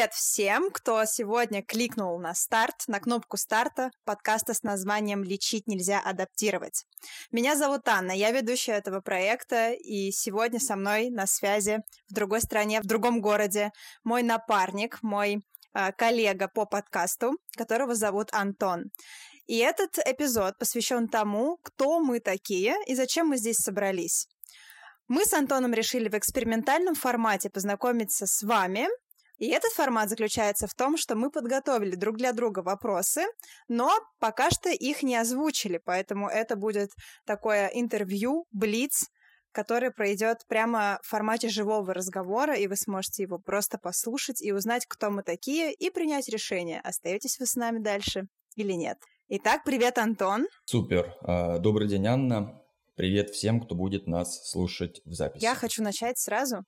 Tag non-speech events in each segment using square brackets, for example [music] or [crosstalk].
Привет всем, кто сегодня кликнул на старт, на кнопку старта подкаста с названием «Лечить нельзя адаптировать». Меня зовут Анна, я ведущая этого проекта, и сегодня со мной на связи в другой стране, в другом городе мой напарник, мой э, коллега по подкасту, которого зовут Антон. И этот эпизод посвящен тому, кто мы такие и зачем мы здесь собрались. Мы с Антоном решили в экспериментальном формате познакомиться с вами, и этот формат заключается в том, что мы подготовили друг для друга вопросы, но пока что их не озвучили, поэтому это будет такое интервью, блиц, который пройдет прямо в формате живого разговора, и вы сможете его просто послушать и узнать, кто мы такие, и принять решение, остаетесь вы с нами дальше или нет. Итак, привет, Антон. Супер. А, добрый день, Анна. Привет всем, кто будет нас слушать в записи. Я хочу начать сразу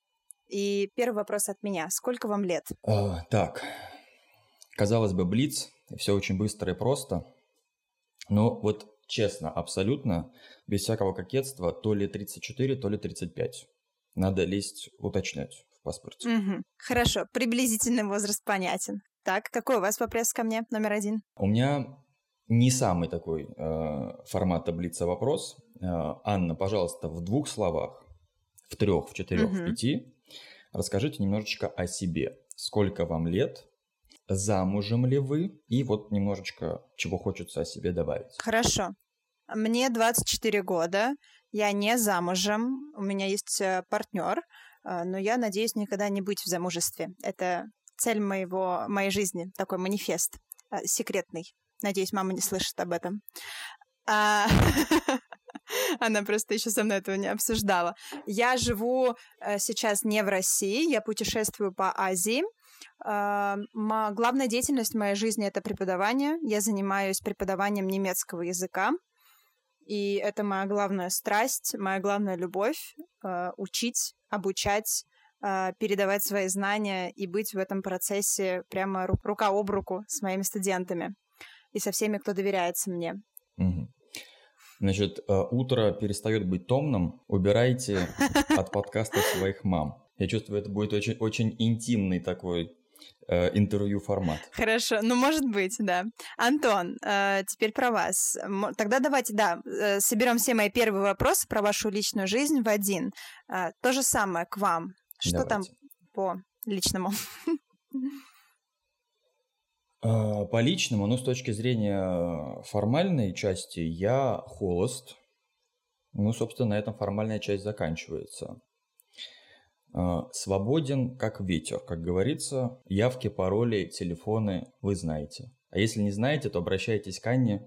и первый вопрос от меня. Сколько вам лет? А, так, казалось бы, блиц, все очень быстро и просто. Но вот честно, абсолютно, без всякого кокетства, то ли 34, то ли 35. Надо лезть уточнять в паспорте. Угу. Хорошо, приблизительный возраст понятен. Так, какой у вас вопрос ко мне, номер один? У меня не самый такой э, формат таблица вопрос. Э, Анна, пожалуйста, в двух словах, в трех, в четырех, угу. в пяти, Расскажите немножечко о себе. Сколько вам лет? Замужем ли вы? И вот немножечко, чего хочется о себе добавить. Хорошо. Мне 24 года. Я не замужем. У меня есть э, партнер, э, но я надеюсь никогда не быть в замужестве. Это цель моего, моей жизни, такой манифест э, секретный. Надеюсь, мама не слышит об этом. [laughs] [laughs] Она просто еще со мной этого не обсуждала. Я живу э, сейчас не в России, я путешествую по Азии. Э, главная деятельность в моей жизни это преподавание. Я занимаюсь преподаванием немецкого языка. И это моя главная страсть, моя главная любовь э, учить, обучать, передавать свои знания и быть в этом процессе прямо рука об руку с моими студентами и со всеми, кто доверяется мне. Угу. Значит, э, утро перестает быть томным. Убирайте [laughs] от подкаста своих мам. Я чувствую, это будет очень, очень интимный такой э, интервью формат. Хорошо, ну может быть, да. Антон, э, теперь про вас. Тогда давайте, да, э, соберем все мои первые вопросы про вашу личную жизнь в один. Э, то же самое к вам. Что давайте. там по личному? [laughs] А, по личному, ну, с точки зрения формальной части, я холост. Ну, собственно, на этом формальная часть заканчивается. А, свободен, как ветер, как говорится. Явки, пароли, телефоны вы знаете. А если не знаете, то обращайтесь к Анне.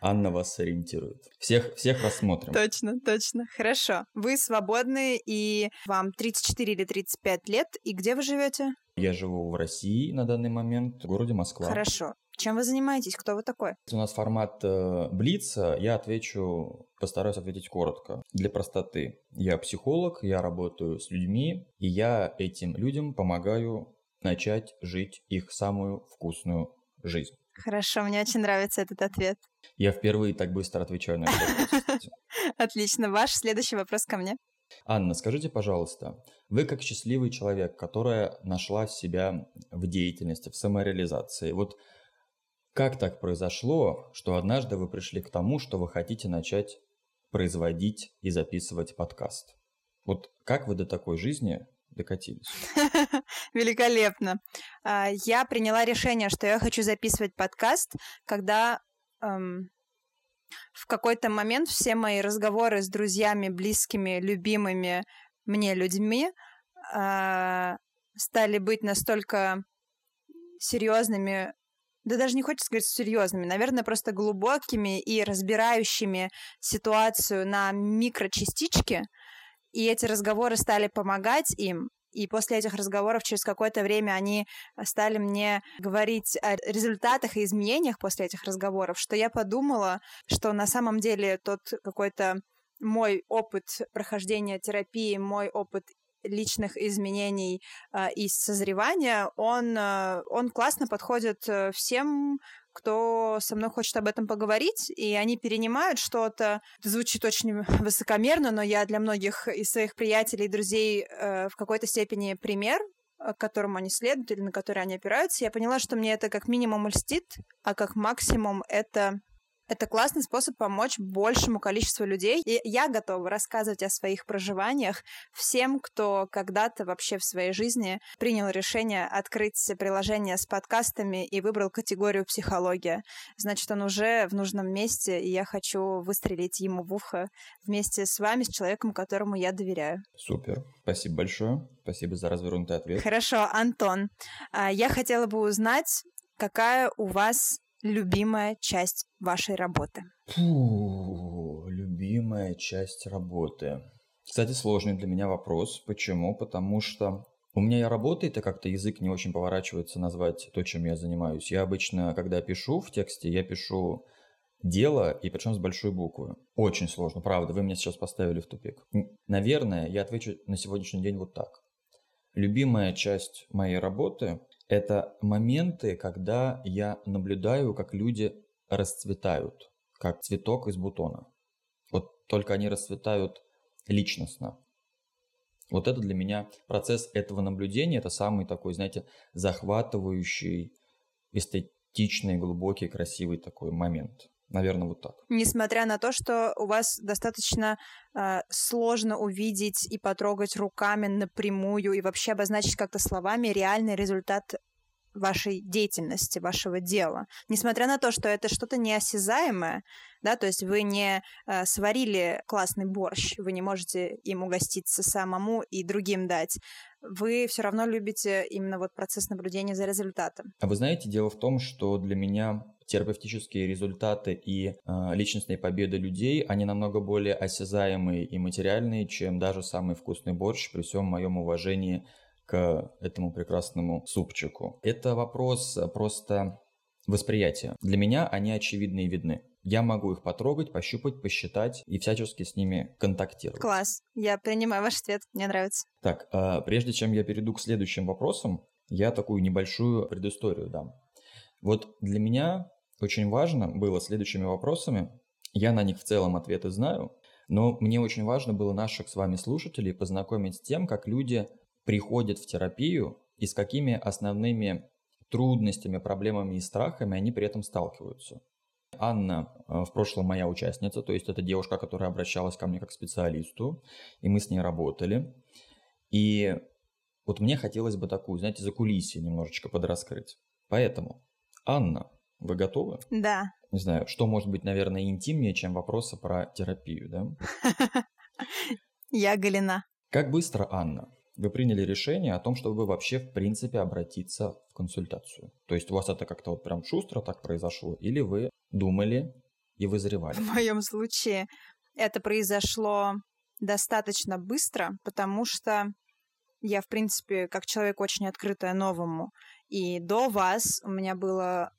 Анна вас сориентирует. Всех, всех рассмотрим. Точно, точно. Хорошо. Вы свободны, и вам 34 или 35 лет. И где вы живете? Я живу в России на данный момент, в городе Москва. Хорошо. Чем вы занимаетесь? Кто вы такой? У нас формат э, Блица. Я отвечу, постараюсь ответить коротко. Для простоты. Я психолог, я работаю с людьми, и я этим людям помогаю начать жить их самую вкусную жизнь. Хорошо, мне очень нравится этот ответ. Я впервые так быстро отвечаю на вопрос. [laughs] Отлично. Ваш следующий вопрос ко мне. Анна, скажите, пожалуйста, вы как счастливый человек, которая нашла себя в деятельности, в самореализации, вот как так произошло, что однажды вы пришли к тому, что вы хотите начать производить и записывать подкаст? Вот как вы до такой жизни докатились? [laughs] Великолепно. А, я приняла решение, что я хочу записывать подкаст, когда эм, в какой-то момент все мои разговоры с друзьями, близкими, любимыми мне людьми э, стали быть настолько серьезными, да даже не хочется сказать серьезными, наверное, просто глубокими и разбирающими ситуацию на микрочастички. И эти разговоры стали помогать им, и после этих разговоров через какое-то время они стали мне говорить о результатах и изменениях после этих разговоров, что я подумала, что на самом деле тот какой-то мой опыт прохождения терапии, мой опыт личных изменений э, и созревания, он, э, он классно подходит э, всем, кто со мной хочет об этом поговорить, и они перенимают что-то. Это звучит очень высокомерно, но я для многих из своих приятелей и друзей э, в какой-то степени пример, к которому они следуют или на который они опираются, я поняла, что мне это как минимум льстит, а как максимум это это классный способ помочь большему количеству людей. И я готова рассказывать о своих проживаниях всем, кто когда-то вообще в своей жизни принял решение открыть приложение с подкастами и выбрал категорию психология. Значит, он уже в нужном месте, и я хочу выстрелить ему в ухо вместе с вами, с человеком, которому я доверяю. Супер. Спасибо большое. Спасибо за развернутый ответ. Хорошо, Антон. А, я хотела бы узнать, какая у вас любимая часть вашей работы? Фу, любимая часть работы. Кстати, сложный для меня вопрос. Почему? Потому что у меня и работает, и как-то язык не очень поворачивается назвать то, чем я занимаюсь. Я обычно, когда пишу в тексте, я пишу дело, и причем с большой буквы. Очень сложно, правда, вы меня сейчас поставили в тупик. Наверное, я отвечу на сегодняшний день вот так. Любимая часть моей работы это моменты, когда я наблюдаю, как люди расцветают, как цветок из бутона. Вот только они расцветают личностно. Вот это для меня процесс этого наблюдения, это самый такой, знаете, захватывающий, эстетичный, глубокий, красивый такой момент. Наверное, вот так. Несмотря на то, что у вас достаточно э, сложно увидеть и потрогать руками напрямую и вообще обозначить как-то словами реальный результат вашей деятельности, вашего дела. Несмотря на то, что это что-то неосязаемое, да, то есть вы не э, сварили классный борщ, вы не можете им угоститься самому и другим дать. Вы все равно любите именно вот процесс наблюдения за результатом. А вы знаете, дело в том, что для меня терапевтические результаты и э, личностные победы людей, они намного более осязаемые и материальные, чем даже самый вкусный борщ, при всем моем уважении к этому прекрасному супчику. Это вопрос э, просто восприятия. Для меня они очевидны и видны. Я могу их потрогать, пощупать, посчитать и всячески с ними контактировать. Класс. Я принимаю ваш ответ. Мне нравится. Так, а прежде чем я перейду к следующим вопросам, я такую небольшую предысторию дам. Вот для меня очень важно было следующими вопросами, я на них в целом ответы знаю, но мне очень важно было наших с вами слушателей познакомить с тем, как люди приходят в терапию и с какими основными трудностями, проблемами и страхами они при этом сталкиваются. Анна э, в прошлом моя участница, то есть это девушка, которая обращалась ко мне как специалисту, и мы с ней работали. И вот мне хотелось бы такую, знаете, за кулисье немножечко подраскрыть. Поэтому, Анна, вы готовы? Да. Не знаю, что может быть, наверное, интимнее, чем вопросы про терапию, да? [laughs] Я Галина. Как быстро, Анна, вы приняли решение о том, чтобы вообще в принципе обратиться в консультацию. То есть у вас это как-то вот прям шустро так произошло, или вы думали и вызревали? [laughs] В моем случае это произошло достаточно быстро, потому что я, в принципе, как человек очень открытая новому. И до вас у меня было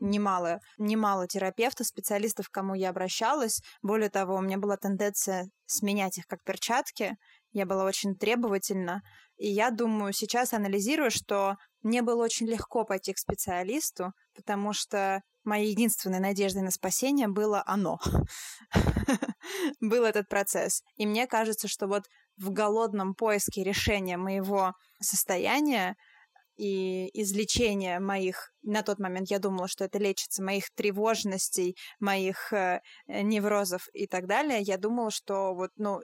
немало, немало терапевтов, специалистов, к кому я обращалась. Более того, у меня была тенденция сменять их как перчатки я была очень требовательна. И я думаю, сейчас анализирую, что мне было очень легко пойти к специалисту, потому что моей единственной надеждой на спасение было оно. [laughs] Был этот процесс. И мне кажется, что вот в голодном поиске решения моего состояния и излечение моих, на тот момент я думала, что это лечится, моих тревожностей, моих э, неврозов и так далее, я думала, что вот, ну,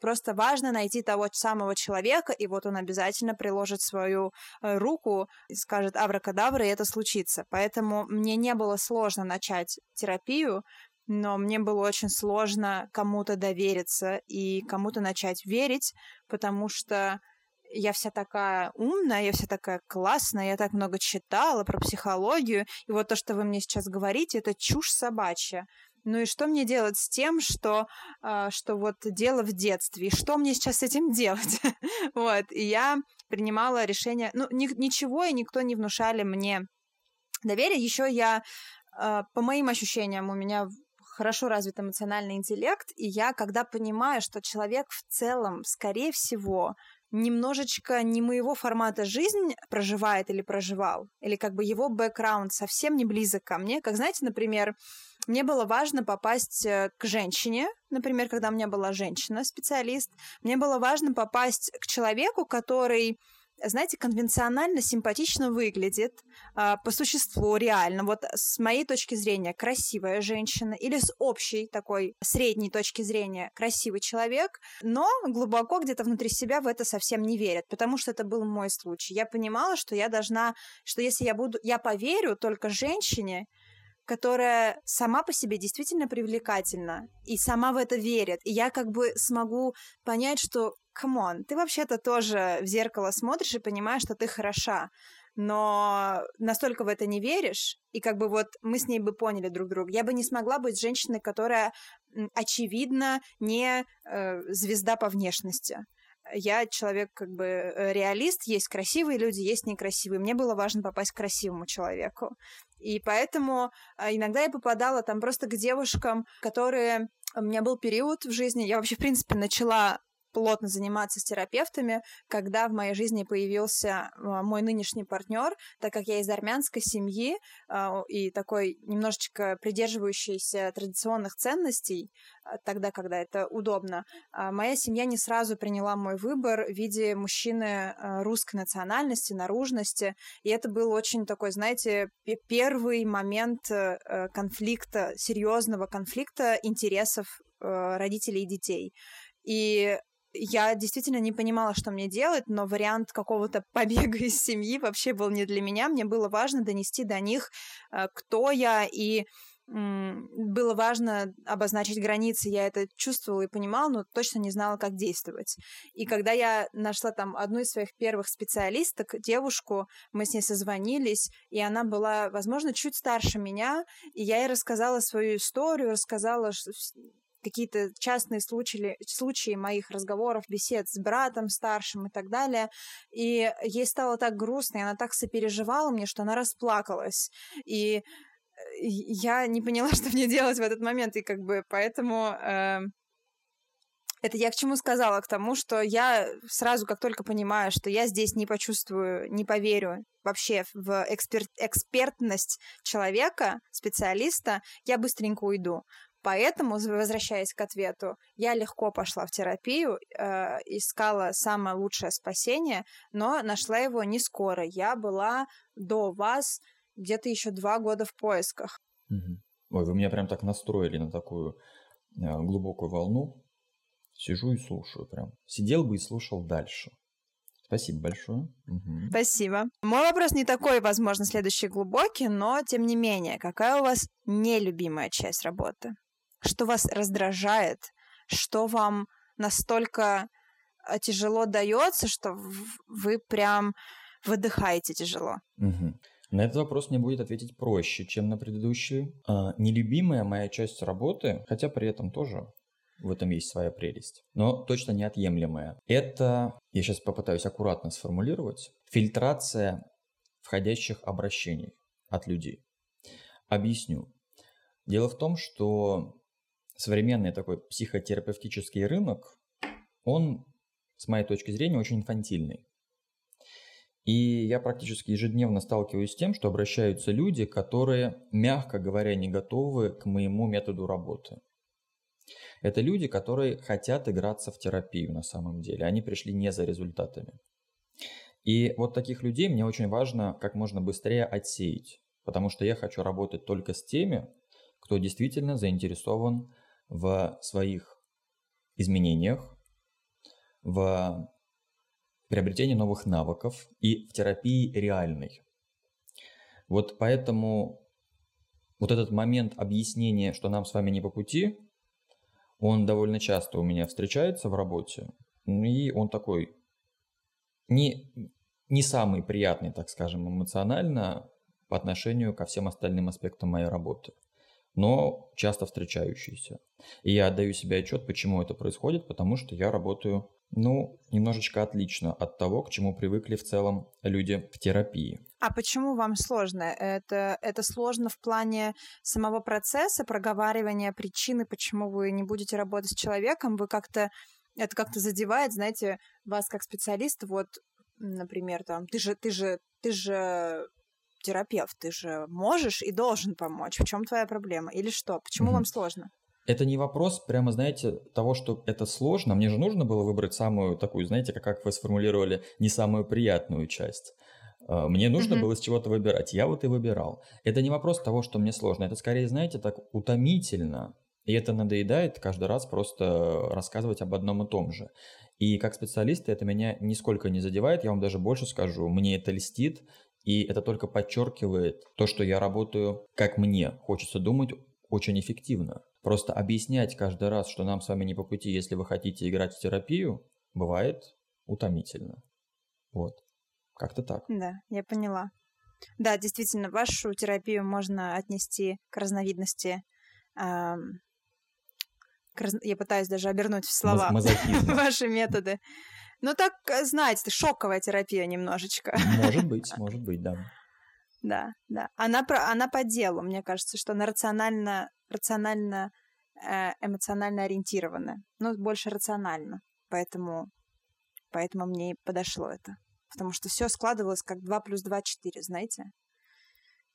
просто важно найти того самого человека, и вот он обязательно приложит свою э, руку и скажет авракадабра, и это случится. Поэтому мне не было сложно начать терапию, но мне было очень сложно кому-то довериться и кому-то начать верить, потому что я вся такая умная, я вся такая классная, я так много читала про психологию, и вот то, что вы мне сейчас говорите, это чушь собачья. Ну и что мне делать с тем, что, э, что вот дело в детстве? И что мне сейчас с этим делать? [laughs] вот, и я принимала решение... Ну, ни, ничего и никто не внушали мне доверие. Еще я, э, по моим ощущениям, у меня хорошо развит эмоциональный интеллект, и я, когда понимаю, что человек в целом, скорее всего, немножечко не моего формата жизнь проживает или проживал, или как бы его бэкграунд совсем не близок ко мне. Как знаете, например, мне было важно попасть э, к женщине, например, когда у меня была женщина-специалист, мне было важно попасть к человеку, который знаете, конвенционально симпатично выглядит, э, по существу реально, вот с моей точки зрения, красивая женщина, или с общей такой средней точки зрения красивый человек, но глубоко где-то внутри себя в это совсем не верят, потому что это был мой случай. Я понимала, что я должна, что если я буду, я поверю только женщине, которая сама по себе действительно привлекательна и сама в это верит. И я как бы смогу понять, что, come on, ты вообще-то тоже в зеркало смотришь и понимаешь, что ты хороша но настолько в это не веришь, и как бы вот мы с ней бы поняли друг друга. Я бы не смогла быть женщиной, которая, очевидно, не э, звезда по внешности. Я человек как бы э, реалист, есть красивые люди, есть некрасивые. Мне было важно попасть к красивому человеку. И поэтому э, иногда я попадала там просто к девушкам, которые... У меня был период в жизни, я вообще, в принципе, начала плотно заниматься с терапевтами, когда в моей жизни появился а, мой нынешний партнер, так как я из армянской семьи а, и такой немножечко придерживающийся традиционных ценностей, а, тогда, когда это удобно, моя семья не сразу приняла мой выбор в виде мужчины русской национальности, наружности, и это был очень такой, знаете, первый момент э, конфликта, серьезного конфликта интересов э, родителей и детей. И я действительно не понимала, что мне делать, но вариант какого-то [laughs] побега из семьи вообще был не для меня. Мне было важно донести до них, э, кто я, и было важно обозначить границы, я это чувствовала и понимала, но точно не знала, как действовать. И когда я нашла там одну из своих первых специалисток, девушку, мы с ней созвонились, и она была, возможно, чуть старше меня, и я ей рассказала свою историю, рассказала какие-то частные случаи, случаи моих разговоров, бесед с братом старшим и так далее. И ей стало так грустно, и она так сопереживала мне, что она расплакалась. И я не поняла, [laughs] что мне делать в этот момент, и как бы поэтому... Э, это я к чему сказала? К тому, что я сразу, как только понимаю, что я здесь не почувствую, не поверю вообще в эксперт, экспертность человека, специалиста, я быстренько уйду. Поэтому, возвращаясь к ответу, я легко пошла в терапию, э, искала самое лучшее спасение, но нашла его не скоро. Я была до вас где-то еще два года в поисках. Угу. Ой, вы меня прям так настроили на такую э, глубокую волну. Сижу и слушаю прям. Сидел бы и слушал дальше. Спасибо большое. Угу. Спасибо. Мой вопрос не такой, возможно, следующий глубокий, но тем не менее, какая у вас нелюбимая часть работы? Что вас раздражает, что вам настолько э, тяжело дается, что вы прям выдыхаете тяжело. Угу. На этот вопрос мне будет ответить проще, чем на предыдущий. А, нелюбимая моя часть работы, хотя при этом тоже в этом есть своя прелесть, но точно неотъемлемая. Это, я сейчас попытаюсь аккуратно сформулировать, фильтрация входящих обращений от людей. Объясню. Дело в том, что современный такой психотерапевтический рынок, он, с моей точки зрения, очень инфантильный. И я практически ежедневно сталкиваюсь с тем, что обращаются люди, которые, мягко говоря, не готовы к моему методу работы. Это люди, которые хотят играться в терапию на самом деле. Они пришли не за результатами. И вот таких людей мне очень важно как можно быстрее отсеять, потому что я хочу работать только с теми, кто действительно заинтересован в своих изменениях, в приобретении новых навыков и в терапии реальной. Вот поэтому вот этот момент объяснения, что нам с вами не по пути, он довольно часто у меня встречается в работе, и он такой не, не самый приятный, так скажем, эмоционально по отношению ко всем остальным аспектам моей работы но часто встречающиеся. И я отдаю себе отчет, почему это происходит, потому что я работаю, ну, немножечко отлично от того, к чему привыкли в целом люди в терапии. А почему вам сложно? Это, это сложно в плане самого процесса проговаривания причины, почему вы не будете работать с человеком, вы как-то это как-то задевает, знаете, вас как специалиста, вот, например, там, ты же, ты же, ты же терапевт, ты же можешь и должен помочь. В чем твоя проблема? Или что? Почему mm-hmm. вам сложно? Это не вопрос, прямо, знаете, того, что это сложно. Мне же нужно было выбрать самую такую, знаете, как, как вы сформулировали, не самую приятную часть. А, мне нужно mm-hmm. было с чего-то выбирать. Я вот и выбирал. Это не вопрос того, что мне сложно. Это скорее, знаете, так утомительно. И это надоедает каждый раз просто рассказывать об одном и том же. И как специалист это меня нисколько не задевает. Я вам даже больше скажу. Мне это льстит. И это только подчеркивает то, что я работаю, как мне хочется думать, очень эффективно. Просто объяснять каждый раз, что нам с вами не по пути, если вы хотите играть в терапию, бывает утомительно. Вот. Как-то так. Да, я поняла. Да, действительно, вашу терапию можно отнести к разновидности эм, к раз... я пытаюсь даже обернуть в слова [laughs] ваши методы. Ну так, э, знаете, шоковая терапия немножечко. Может [laughs] быть, может быть, да. Да, да. Она, про, она по делу, мне кажется, что она рационально, рационально, э, эмоционально ориентирована. Ну, больше рационально. Поэтому, поэтому мне и подошло это потому что все складывалось как 2 плюс 2 – 4, знаете?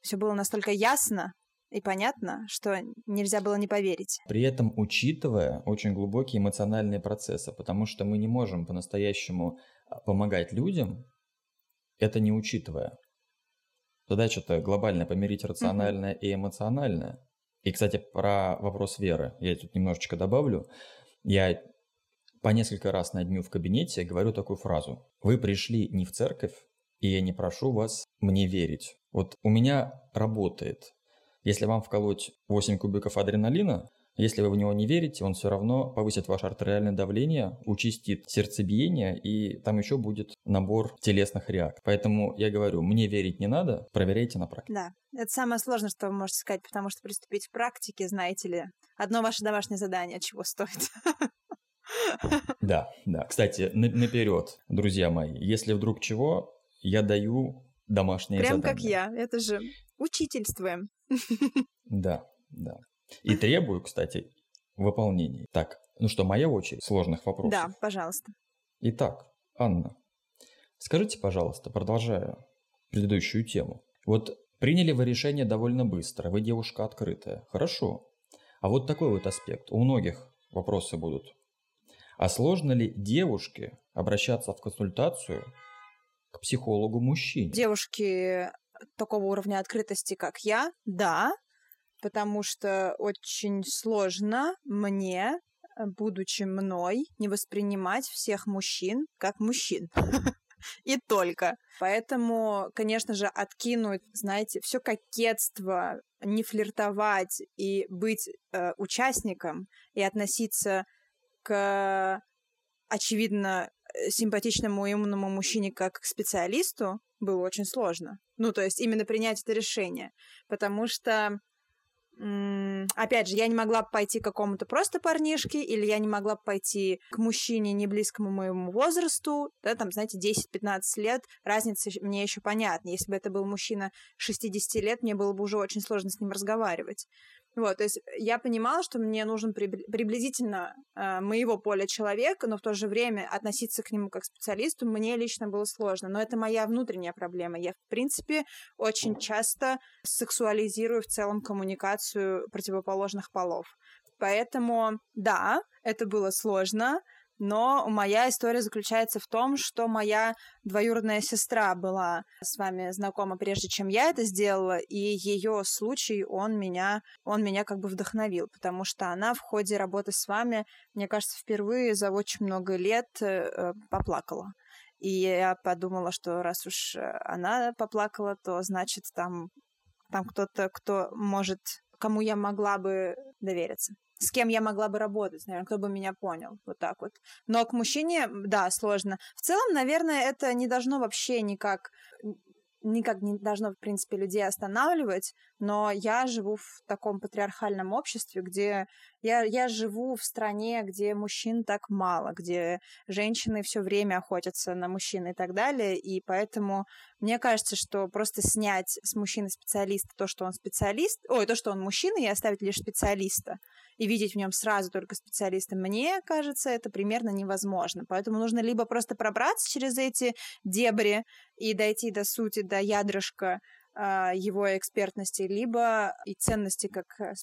Все было настолько ясно и понятно, что нельзя было не поверить. При этом учитывая очень глубокие эмоциональные процессы, потому что мы не можем по-настоящему а, помогать людям, это не учитывая. Задача-то глобально помирить рациональное mm-hmm. и эмоциональное. И, кстати, про вопрос веры я тут немножечко добавлю. Я по несколько раз на дню в кабинете говорю такую фразу. Вы пришли не в церковь, и я не прошу вас мне верить. Вот у меня работает. Если вам вколоть 8 кубиков адреналина, если вы в него не верите, он все равно повысит ваше артериальное давление, участит сердцебиение, и там еще будет набор телесных реакций. Поэтому я говорю, мне верить не надо, проверяйте на практике. Да, это самое сложное, что вы можете сказать, потому что приступить к практике, знаете ли, одно ваше домашнее задание чего стоит. [laughs] Да, да. Кстати, наперед, друзья мои, если вдруг чего, я даю домашнее Прям задание. как я, это же учительствуем. Да, да. И требую, кстати, выполнения. Так, ну что, моя очередь сложных вопросов. Да, пожалуйста. Итак, Анна, скажите, пожалуйста, продолжая предыдущую тему. Вот приняли вы решение довольно быстро, вы девушка открытая. Хорошо. А вот такой вот аспект. У многих вопросы будут. А сложно ли девушке обращаться в консультацию к психологу-мужчине? Девушки такого уровня открытости, как я, да, потому что очень сложно мне, будучи мной, не воспринимать всех мужчин как мужчин. [laughs] И только. Поэтому, конечно же, откинуть, знаете, все кокетство, не флиртовать и быть э, участником и относиться к, очевидно, э, симпатичному и умному мужчине как к специалисту было очень сложно. Ну, то есть именно принять это решение. Потому что опять же, я не могла пойти к какому-то просто парнишке, или я не могла пойти к мужчине не близкому моему возрасту, да, там, знаете, 10-15 лет, разница мне еще понятна. Если бы это был мужчина 60 лет, мне было бы уже очень сложно с ним разговаривать. Вот, то есть я понимала, что мне нужен приблизительно э, моего поля человек, но в то же время относиться к нему как к специалисту мне лично было сложно. Но это моя внутренняя проблема. Я, в принципе, очень часто сексуализирую в целом коммуникацию противоположных полов. Поэтому, да, это было сложно, но моя история заключается в том, что моя двоюродная сестра была с вами знакома прежде, чем я это сделала, и ее случай, он меня, он меня как бы вдохновил, потому что она в ходе работы с вами, мне кажется, впервые за очень много лет э, поплакала. И я подумала, что раз уж она поплакала, то значит там, там кто-то, кто может, кому я могла бы довериться с кем я могла бы работать, наверное, кто бы меня понял, вот так вот. Но к мужчине, да, сложно. В целом, наверное, это не должно вообще никак никак не должно, в принципе, людей останавливать, но я живу в таком патриархальном обществе, где я, я живу в стране, где мужчин так мало, где женщины все время охотятся на мужчин и так далее, и поэтому мне кажется, что просто снять с мужчины специалиста то, что он специалист, ой, то, что он мужчина, и оставить лишь специалиста, и видеть в нем сразу только специалиста, мне кажется, это примерно невозможно. Поэтому нужно либо просто пробраться через эти дебри и дойти до сути, до ядрышка а, его экспертности, либо и ценности как, э,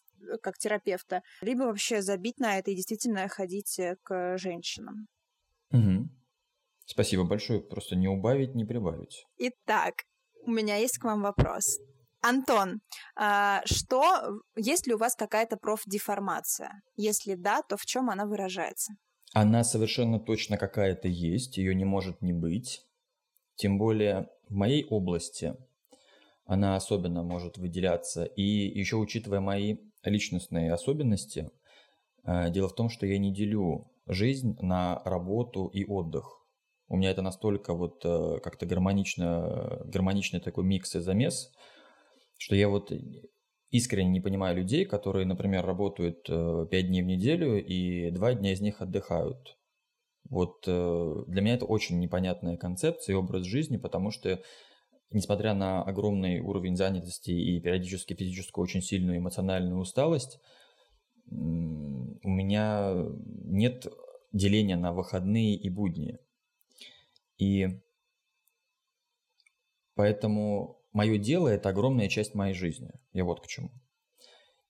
как терапевта, либо вообще забить на это и действительно ходить э, к женщинам. Угу. Спасибо большое. Просто не убавить, не прибавить. Итак, у меня есть к вам вопрос. Антон, а, что, есть ли у вас какая-то профдеформация? Если да, то в чем она выражается? Она совершенно точно какая-то есть, ее не может не быть. Тем более в моей области она особенно может выделяться. И еще учитывая мои личностные особенности, а, дело в том, что я не делю жизнь на работу и отдых. У меня это настолько вот э, как-то гармонично, гармоничный такой микс и замес, что я вот искренне не понимаю людей, которые, например, работают 5 э, дней в неделю и 2 дня из них отдыхают. Вот э, для меня это очень непонятная концепция и образ жизни, потому что несмотря на огромный уровень занятости и периодически физическую очень сильную эмоциональную усталость, у меня нет деления на выходные и будни. И поэтому мое дело – это огромная часть моей жизни. Я вот к чему.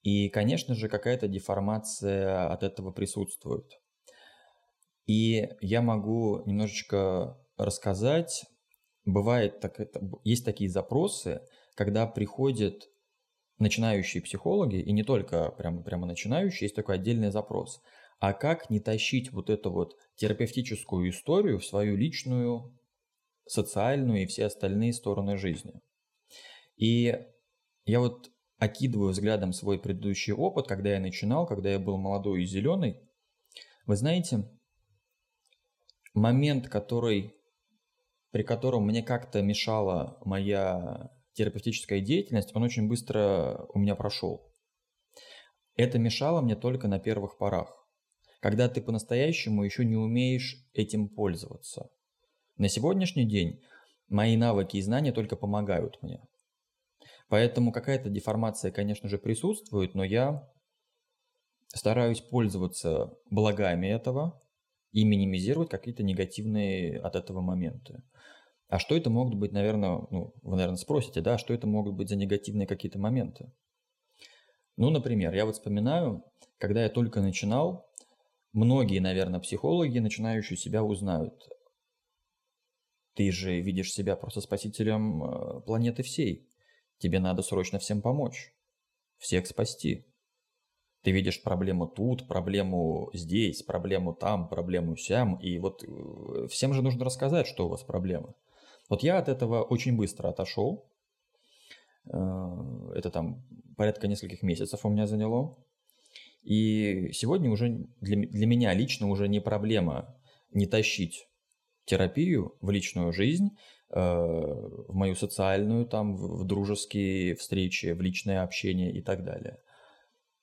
И, конечно же, какая-то деформация от этого присутствует. И я могу немножечко рассказать. Бывает, так, это, есть такие запросы, когда приходят начинающие психологи, и не только прямо, прямо начинающие, есть такой отдельный запрос. А как не тащить вот эту вот терапевтическую историю в свою личную, социальную и все остальные стороны жизни? И я вот окидываю взглядом свой предыдущий опыт, когда я начинал, когда я был молодой и зеленый. Вы знаете, момент, который, при котором мне как-то мешала моя терапевтическая деятельность, он очень быстро у меня прошел. Это мешало мне только на первых порах, когда ты по-настоящему еще не умеешь этим пользоваться. На сегодняшний день мои навыки и знания только помогают мне. Поэтому какая-то деформация, конечно же, присутствует, но я стараюсь пользоваться благами этого и минимизировать какие-то негативные от этого моменты. А что это могут быть, наверное, ну, вы, наверное, спросите, да, что это могут быть за негативные какие-то моменты? Ну, например, я вот вспоминаю, когда я только начинал, многие, наверное, психологи, начинающие себя, узнают. Ты же видишь себя просто спасителем э, планеты всей. Тебе надо срочно всем помочь, всех спасти. Ты видишь проблему тут, проблему здесь, проблему там, проблему сям, и вот э, всем же нужно рассказать, что у вас проблема. Вот я от этого очень быстро отошел. Э, это там порядка нескольких месяцев у меня заняло. И сегодня уже для, для меня лично уже не проблема не тащить терапию в личную жизнь, в мою социальную, там, в дружеские встречи, в личное общение и так далее.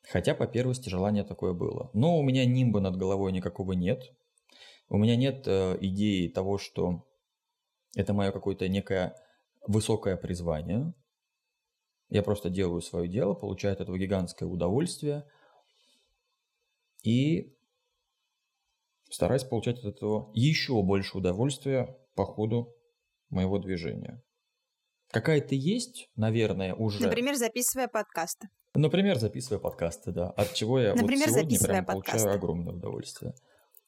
Хотя по первости желание такое было. Но у меня нимба над головой никакого нет. У меня нет э, идеи того, что это мое какое-то некое высокое призвание. Я просто делаю свое дело, получаю от этого гигантское удовольствие и стараюсь получать от этого еще больше удовольствия по ходу моего движения. Какая-то есть, наверное, уже... Например, записывая подкасты. Например, записывая подкасты, да. От чего я Например, вот сегодня прям подкасты. получаю огромное удовольствие.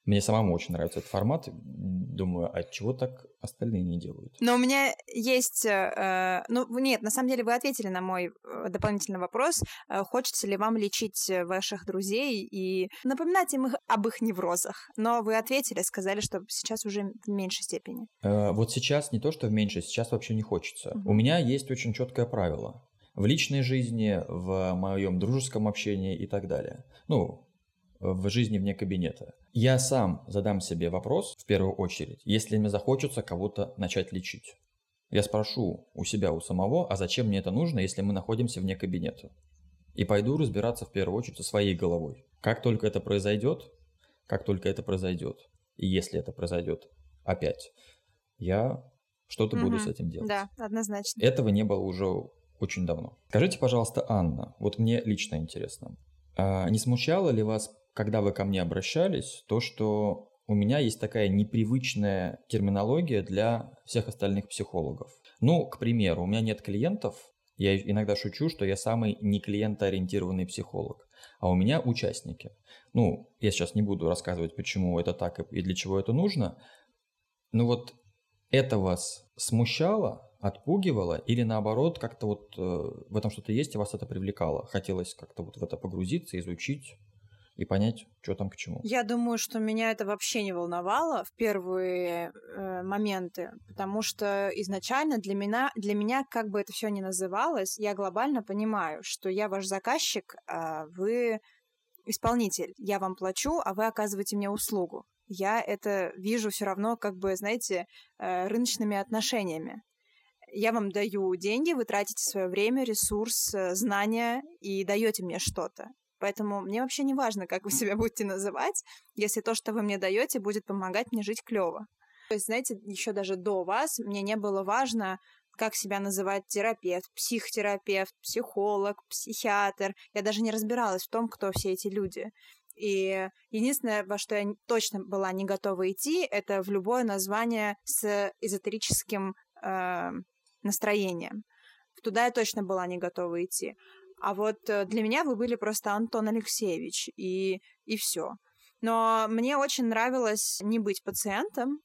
Мне самому очень нравится этот формат. Думаю, а чего так остальные не делают? Но у меня есть... Э, ну, нет, на самом деле вы ответили на мой э, дополнительный вопрос. Э, хочется ли вам лечить ваших друзей и напоминать им их, об их неврозах? Но вы ответили, сказали, что сейчас уже в меньшей степени. Э, вот сейчас не то, что в меньшей, сейчас вообще не хочется. Угу. У меня есть очень четкое правило. В личной жизни, в моем дружеском общении и так далее. Ну, в жизни вне кабинета. Я сам задам себе вопрос, в первую очередь, если мне захочется кого-то начать лечить. Я спрошу у себя, у самого, а зачем мне это нужно, если мы находимся вне кабинета? И пойду разбираться в первую очередь со своей головой. Как только это произойдет, как только это произойдет, и если это произойдет опять, я что-то угу, буду с этим делать. Да, однозначно. Этого не было уже очень давно. Скажите, пожалуйста, Анна, вот мне лично интересно, а не смущало ли вас когда вы ко мне обращались, то, что у меня есть такая непривычная терминология для всех остальных психологов. Ну, к примеру, у меня нет клиентов, Я иногда шучу, что я самый не клиентоориентированный психолог, а у меня участники. Ну, я сейчас не буду рассказывать, почему это так и для чего это нужно, но вот это вас смущало, отпугивало или наоборот как-то вот э, в этом что-то есть и вас это привлекало? Хотелось как-то вот в это погрузиться, изучить? И понять, что там к чему. Я думаю, что меня это вообще не волновало в первые э, моменты, потому что изначально для меня, для меня, как бы это все ни называлось, я глобально понимаю, что я ваш заказчик, а вы исполнитель. Я вам плачу, а вы оказываете мне услугу. Я это вижу все равно, как бы, знаете, э, рыночными отношениями я вам даю деньги, вы тратите свое время, ресурс, э, знания и даете мне что-то. Поэтому мне вообще не важно, как вы себя будете называть, если то, что вы мне даете, будет помогать мне жить клево. То есть, знаете, еще даже до вас мне не было важно, как себя называть терапевт, психотерапевт, психолог, психиатр. Я даже не разбиралась в том, кто все эти люди. И единственное, во что я точно была не готова идти, это в любое название с эзотерическим э, настроением. Туда я точно была не готова идти. А вот э, для меня вы были просто Антон Алексеевич, и, и все. Но мне очень нравилось не быть пациентом,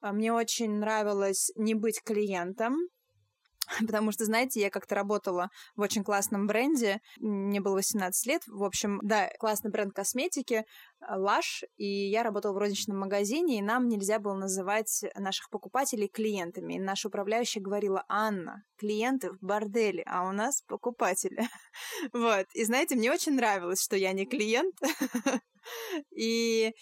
а мне очень нравилось не быть клиентом, [laughs] Потому что, знаете, я как-то работала в очень классном бренде, мне было 18 лет, в общем, да, классный бренд косметики, Lush, э, и я работала в розничном магазине, и нам нельзя было называть наших покупателей клиентами. И наша управляющая говорила, Анна, клиенты в борделе, а у нас покупатели. [laughs] Вот, и знаете, мне очень нравилось, что я не клиент, [laughs] и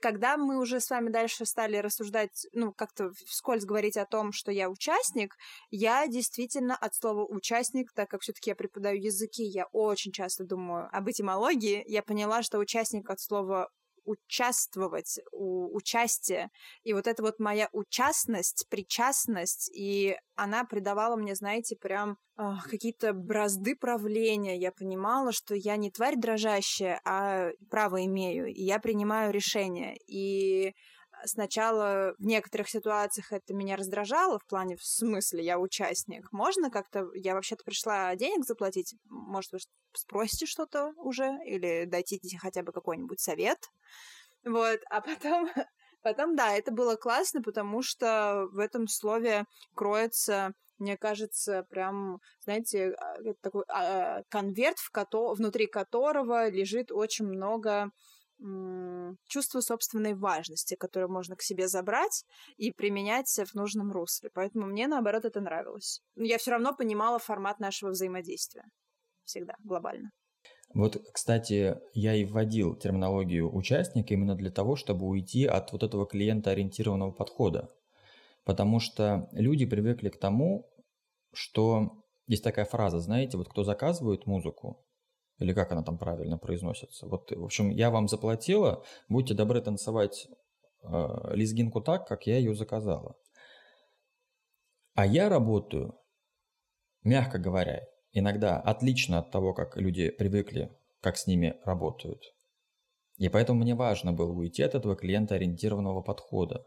когда мы уже с вами дальше стали рассуждать, ну, как-то вскользь говорить о том, что я участник, я действительно от слова участник, так как все-таки я преподаю языки, я очень часто думаю об этимологии, я поняла, что участник от слова участвовать, у, участие. И вот эта вот моя участность, причастность, и она придавала мне, знаете, прям э, какие-то бразды правления. Я понимала, что я не тварь дрожащая, а право имею, и я принимаю решения. И сначала в некоторых ситуациях это меня раздражало в плане, в смысле, я участник. Можно как-то, я вообще-то пришла денег заплатить, может, вы спросите что-то уже, или дайте хотя бы какой-нибудь совет. Вот, а потом, [laughs] потом, да, это было классно, потому что в этом слове кроется мне кажется, прям, знаете, а, такой а, конверт, в кото внутри которого лежит очень много чувство собственной важности, которое можно к себе забрать и применять в нужном русле. Поэтому мне, наоборот, это нравилось. Но я все равно понимала формат нашего взаимодействия. Всегда, глобально. Вот, кстати, я и вводил терминологию участника именно для того, чтобы уйти от вот этого клиентоориентированного подхода. Потому что люди привыкли к тому, что есть такая фраза, знаете, вот кто заказывает музыку, или как она там правильно произносится. Вот, в общем, я вам заплатила, будьте добры танцевать э, лезгинку так, как я ее заказала. А я работаю, мягко говоря, иногда отлично от того, как люди привыкли, как с ними работают. И поэтому мне важно было уйти от этого клиентоориентированного подхода.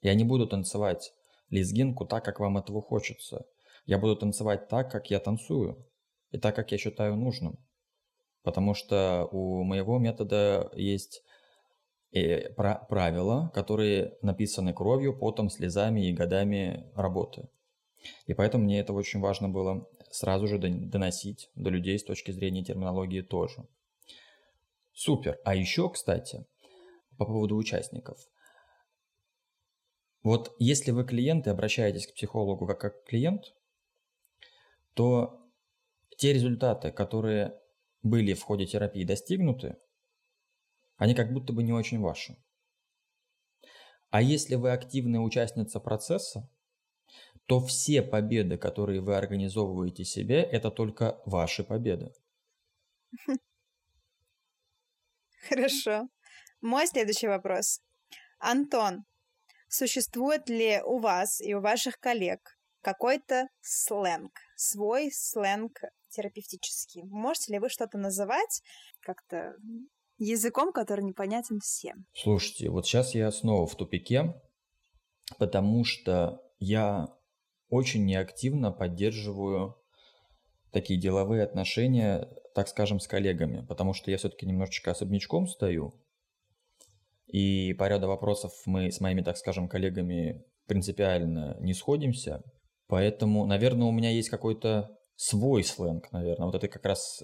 Я не буду танцевать лезгинку так, как вам этого хочется. Я буду танцевать так, как я танцую, и так, как я считаю нужным. Потому что у моего метода есть э, правила, которые написаны кровью, потом, слезами и годами работы. И поэтому мне это очень важно было сразу же доносить до людей с точки зрения терминологии тоже. Супер. А еще, кстати, по поводу участников. Вот если вы клиент и обращаетесь к психологу как, как клиент, то те результаты, которые были в ходе терапии достигнуты, они как будто бы не очень ваши. А если вы активная участница процесса, то все победы, которые вы организовываете себе, это только ваши победы. Хорошо. Мой следующий вопрос. Антон, существует ли у вас и у ваших коллег какой-то сленг, свой сленг терапевтический. Можете ли вы что-то называть как-то языком, который непонятен всем? Слушайте, вот сейчас я снова в тупике, потому что я очень неактивно поддерживаю такие деловые отношения, так скажем, с коллегами, потому что я все-таки немножечко особнячком стою, и по ряду вопросов мы с моими, так скажем, коллегами принципиально не сходимся, поэтому, наверное, у меня есть какой-то свой сленг, наверное. Вот это как раз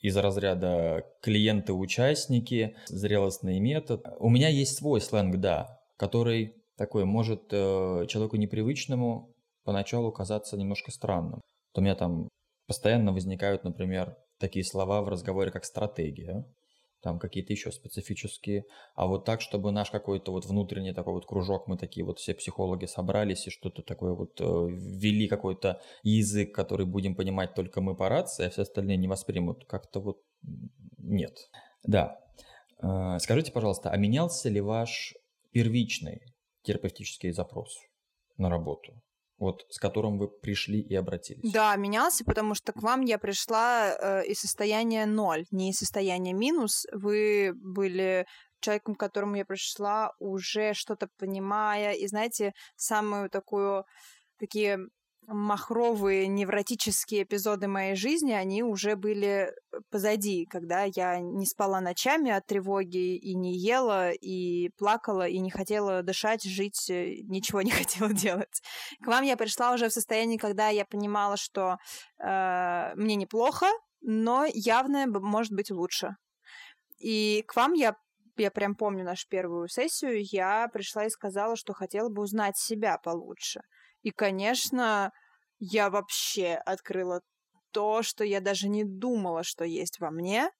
из разряда клиенты-участники, зрелостный метод. У меня есть свой сленг, да, который такой может э, человеку непривычному поначалу казаться немножко странным. То у меня там постоянно возникают, например, такие слова в разговоре, как стратегия, там какие-то еще специфические, а вот так, чтобы наш какой-то вот внутренний такой вот кружок, мы такие вот все психологи собрались и что-то такое вот э, ввели какой-то язык, который будем понимать только мы по рации, а все остальные не воспримут, как-то вот нет. Да. Э, скажите, пожалуйста, а менялся ли ваш первичный терапевтический запрос на работу? Вот с которым вы пришли и обратились? Да, менялся, потому что к вам я пришла э, из состояния ноль, не из состояния минус. Вы были человеком, к которому я пришла, уже что-то понимая, и знаете, самую такую такие махровые невротические эпизоды моей жизни, они уже были позади, когда я не спала ночами от тревоги и не ела, и плакала, и не хотела дышать, жить, э, ничего не [laughs] хотела делать. К вам я пришла уже в состоянии, когда я понимала, что э, мне неплохо, но явно может быть лучше. И к вам я я прям помню нашу первую сессию, я пришла и сказала, что хотела бы узнать себя получше. И, конечно, я вообще открыла то, что я даже не думала, что есть во мне.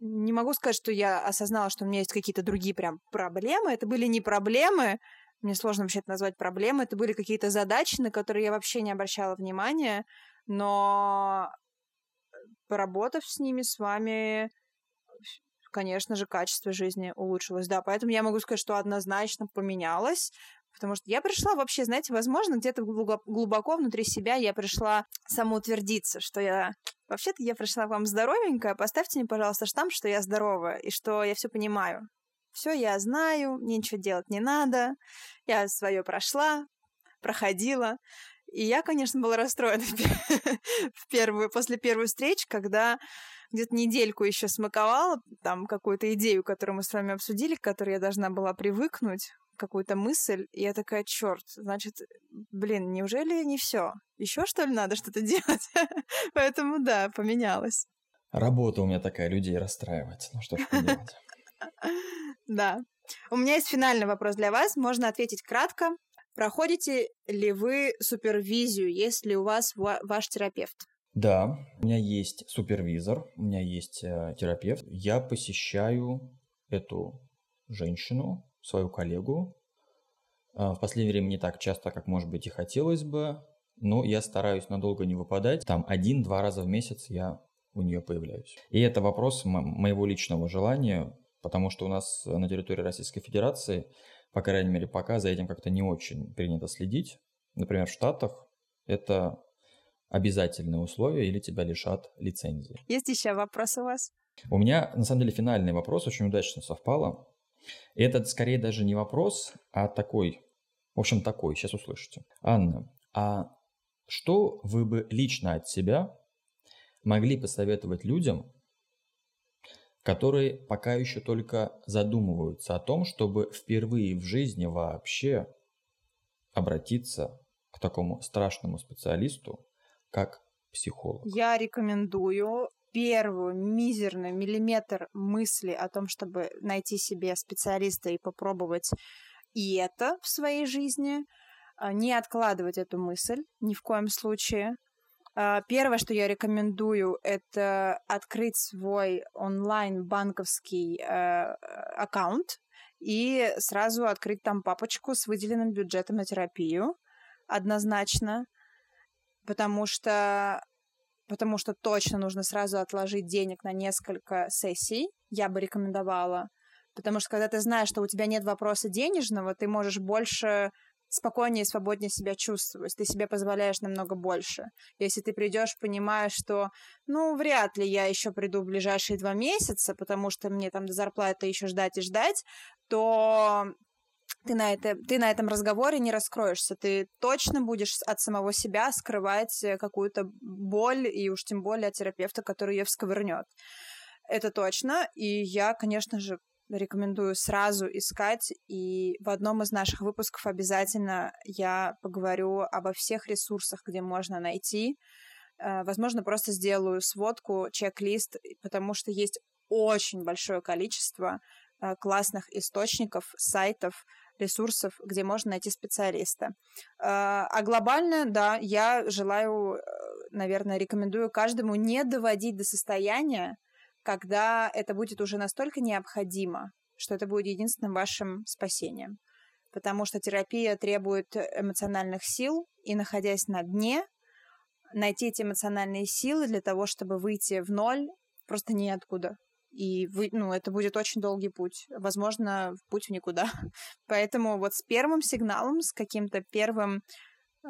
Не могу сказать, что я осознала, что у меня есть какие-то другие прям проблемы. Это были не проблемы, мне сложно вообще это назвать проблемы, это были какие-то задачи, на которые я вообще не обращала внимания, но поработав с ними, с вами, конечно же, качество жизни улучшилось. Да, поэтому я могу сказать, что однозначно поменялось. Потому что я пришла вообще, знаете, возможно, где-то глубоко внутри себя я пришла самоутвердиться, что я... Вообще-то я пришла к вам здоровенькая, поставьте мне, пожалуйста, штамп, что я здоровая и что я все понимаю. Все я знаю, мне ничего делать не надо, я свое прошла, проходила. И я, конечно, была расстроена [laughs] в первую, после первой встречи, когда где-то недельку еще смаковала там какую-то идею, которую мы с вами обсудили, к которой я должна была привыкнуть, какую-то мысль, и я такая, черт, значит, блин, неужели не все? Еще что ли надо что-то [laughs] делать? Поэтому да, поменялось. Работа у меня такая, людей расстраивать. Ну что ж поделать. Да. У меня есть финальный вопрос для вас. Можно ответить кратко. Проходите ли вы супервизию, есть ли у вас ваш терапевт? Да, у меня есть супервизор, у меня есть э, терапевт. Я посещаю эту женщину свою коллегу. А, в последнее время не так часто, как, может быть, и хотелось бы, но я стараюсь надолго не выпадать. Там один-два раза в месяц я у нее появляюсь. И это вопрос моего личного желания, потому что у нас на территории Российской Федерации, по крайней мере, пока за этим как-то не очень принято следить. Например, в Штатах это обязательное условие или тебя лишат лицензии. Есть еще вопрос у вас? У меня, на самом деле, финальный вопрос очень удачно совпало. И это скорее даже не вопрос, а такой, в общем, такой, сейчас услышите. Анна, а что вы бы лично от себя могли посоветовать людям, которые пока еще только задумываются о том, чтобы впервые в жизни вообще обратиться к такому страшному специалисту, как психолог? Я рекомендую первую мизерный миллиметр мысли о том, чтобы найти себе специалиста и попробовать и это в своей жизни, а, не откладывать эту мысль ни в коем случае. А, первое, что я рекомендую, это открыть свой онлайн банковский э, аккаунт и сразу открыть там папочку с выделенным бюджетом на терапию однозначно, потому что потому что точно нужно сразу отложить денег на несколько сессий, я бы рекомендовала. Потому что когда ты знаешь, что у тебя нет вопроса денежного, ты можешь больше спокойнее и свободнее себя чувствовать. Ты себе позволяешь намного больше. Если ты придешь, понимаешь, что, ну, вряд ли я еще приду в ближайшие два месяца, потому что мне там до зарплаты еще ждать и ждать, то ты на, это, ты на этом разговоре не раскроешься. Ты точно будешь от самого себя скрывать э, какую-то боль, и уж тем более от терапевта, который ее всковырнет. Это точно. И я, конечно же, рекомендую сразу искать. И в одном из наших выпусков обязательно я поговорю обо всех ресурсах, где можно найти. Э, возможно, просто сделаю сводку, чек-лист, потому что есть очень большое количество э, классных источников, сайтов, ресурсов, где можно найти специалиста. А, а глобально, да, я желаю, э, наверное, рекомендую каждому не доводить до состояния, когда это будет уже настолько необходимо, что это будет единственным вашим спасением. Потому что терапия требует эмоциональных сил, и находясь на дне, найти эти эмоциональные силы для того, чтобы выйти в ноль, просто неоткуда и вы, ну, это будет очень долгий путь, возможно, путь в никуда. [laughs] Поэтому вот с первым сигналом, с каким-то первым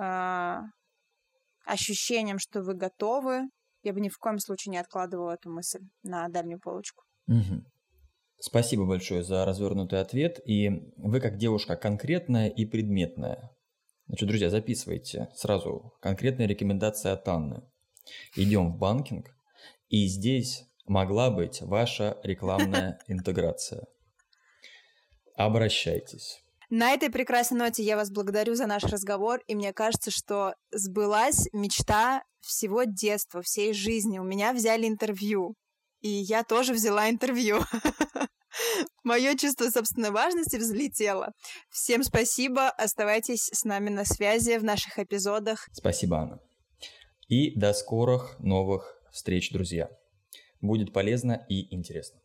э, ощущением, что вы готовы, я бы ни в коем случае не откладывала эту мысль на дальнюю полочку. Угу. Спасибо большое за развернутый ответ. И вы как девушка конкретная и предметная. Значит, друзья, записывайте сразу конкретные рекомендации от Анны. Идем в банкинг, и здесь могла быть ваша рекламная [laughs] интеграция. Обращайтесь. На этой прекрасной ноте я вас благодарю за наш разговор, и мне кажется, что сбылась мечта всего детства, всей жизни. У меня взяли интервью, и я тоже взяла интервью. [laughs] Мое чувство собственной важности взлетело. Всем спасибо, оставайтесь с нами на связи в наших эпизодах. Спасибо, Анна. И до скорых новых встреч, друзья будет полезно и интересно.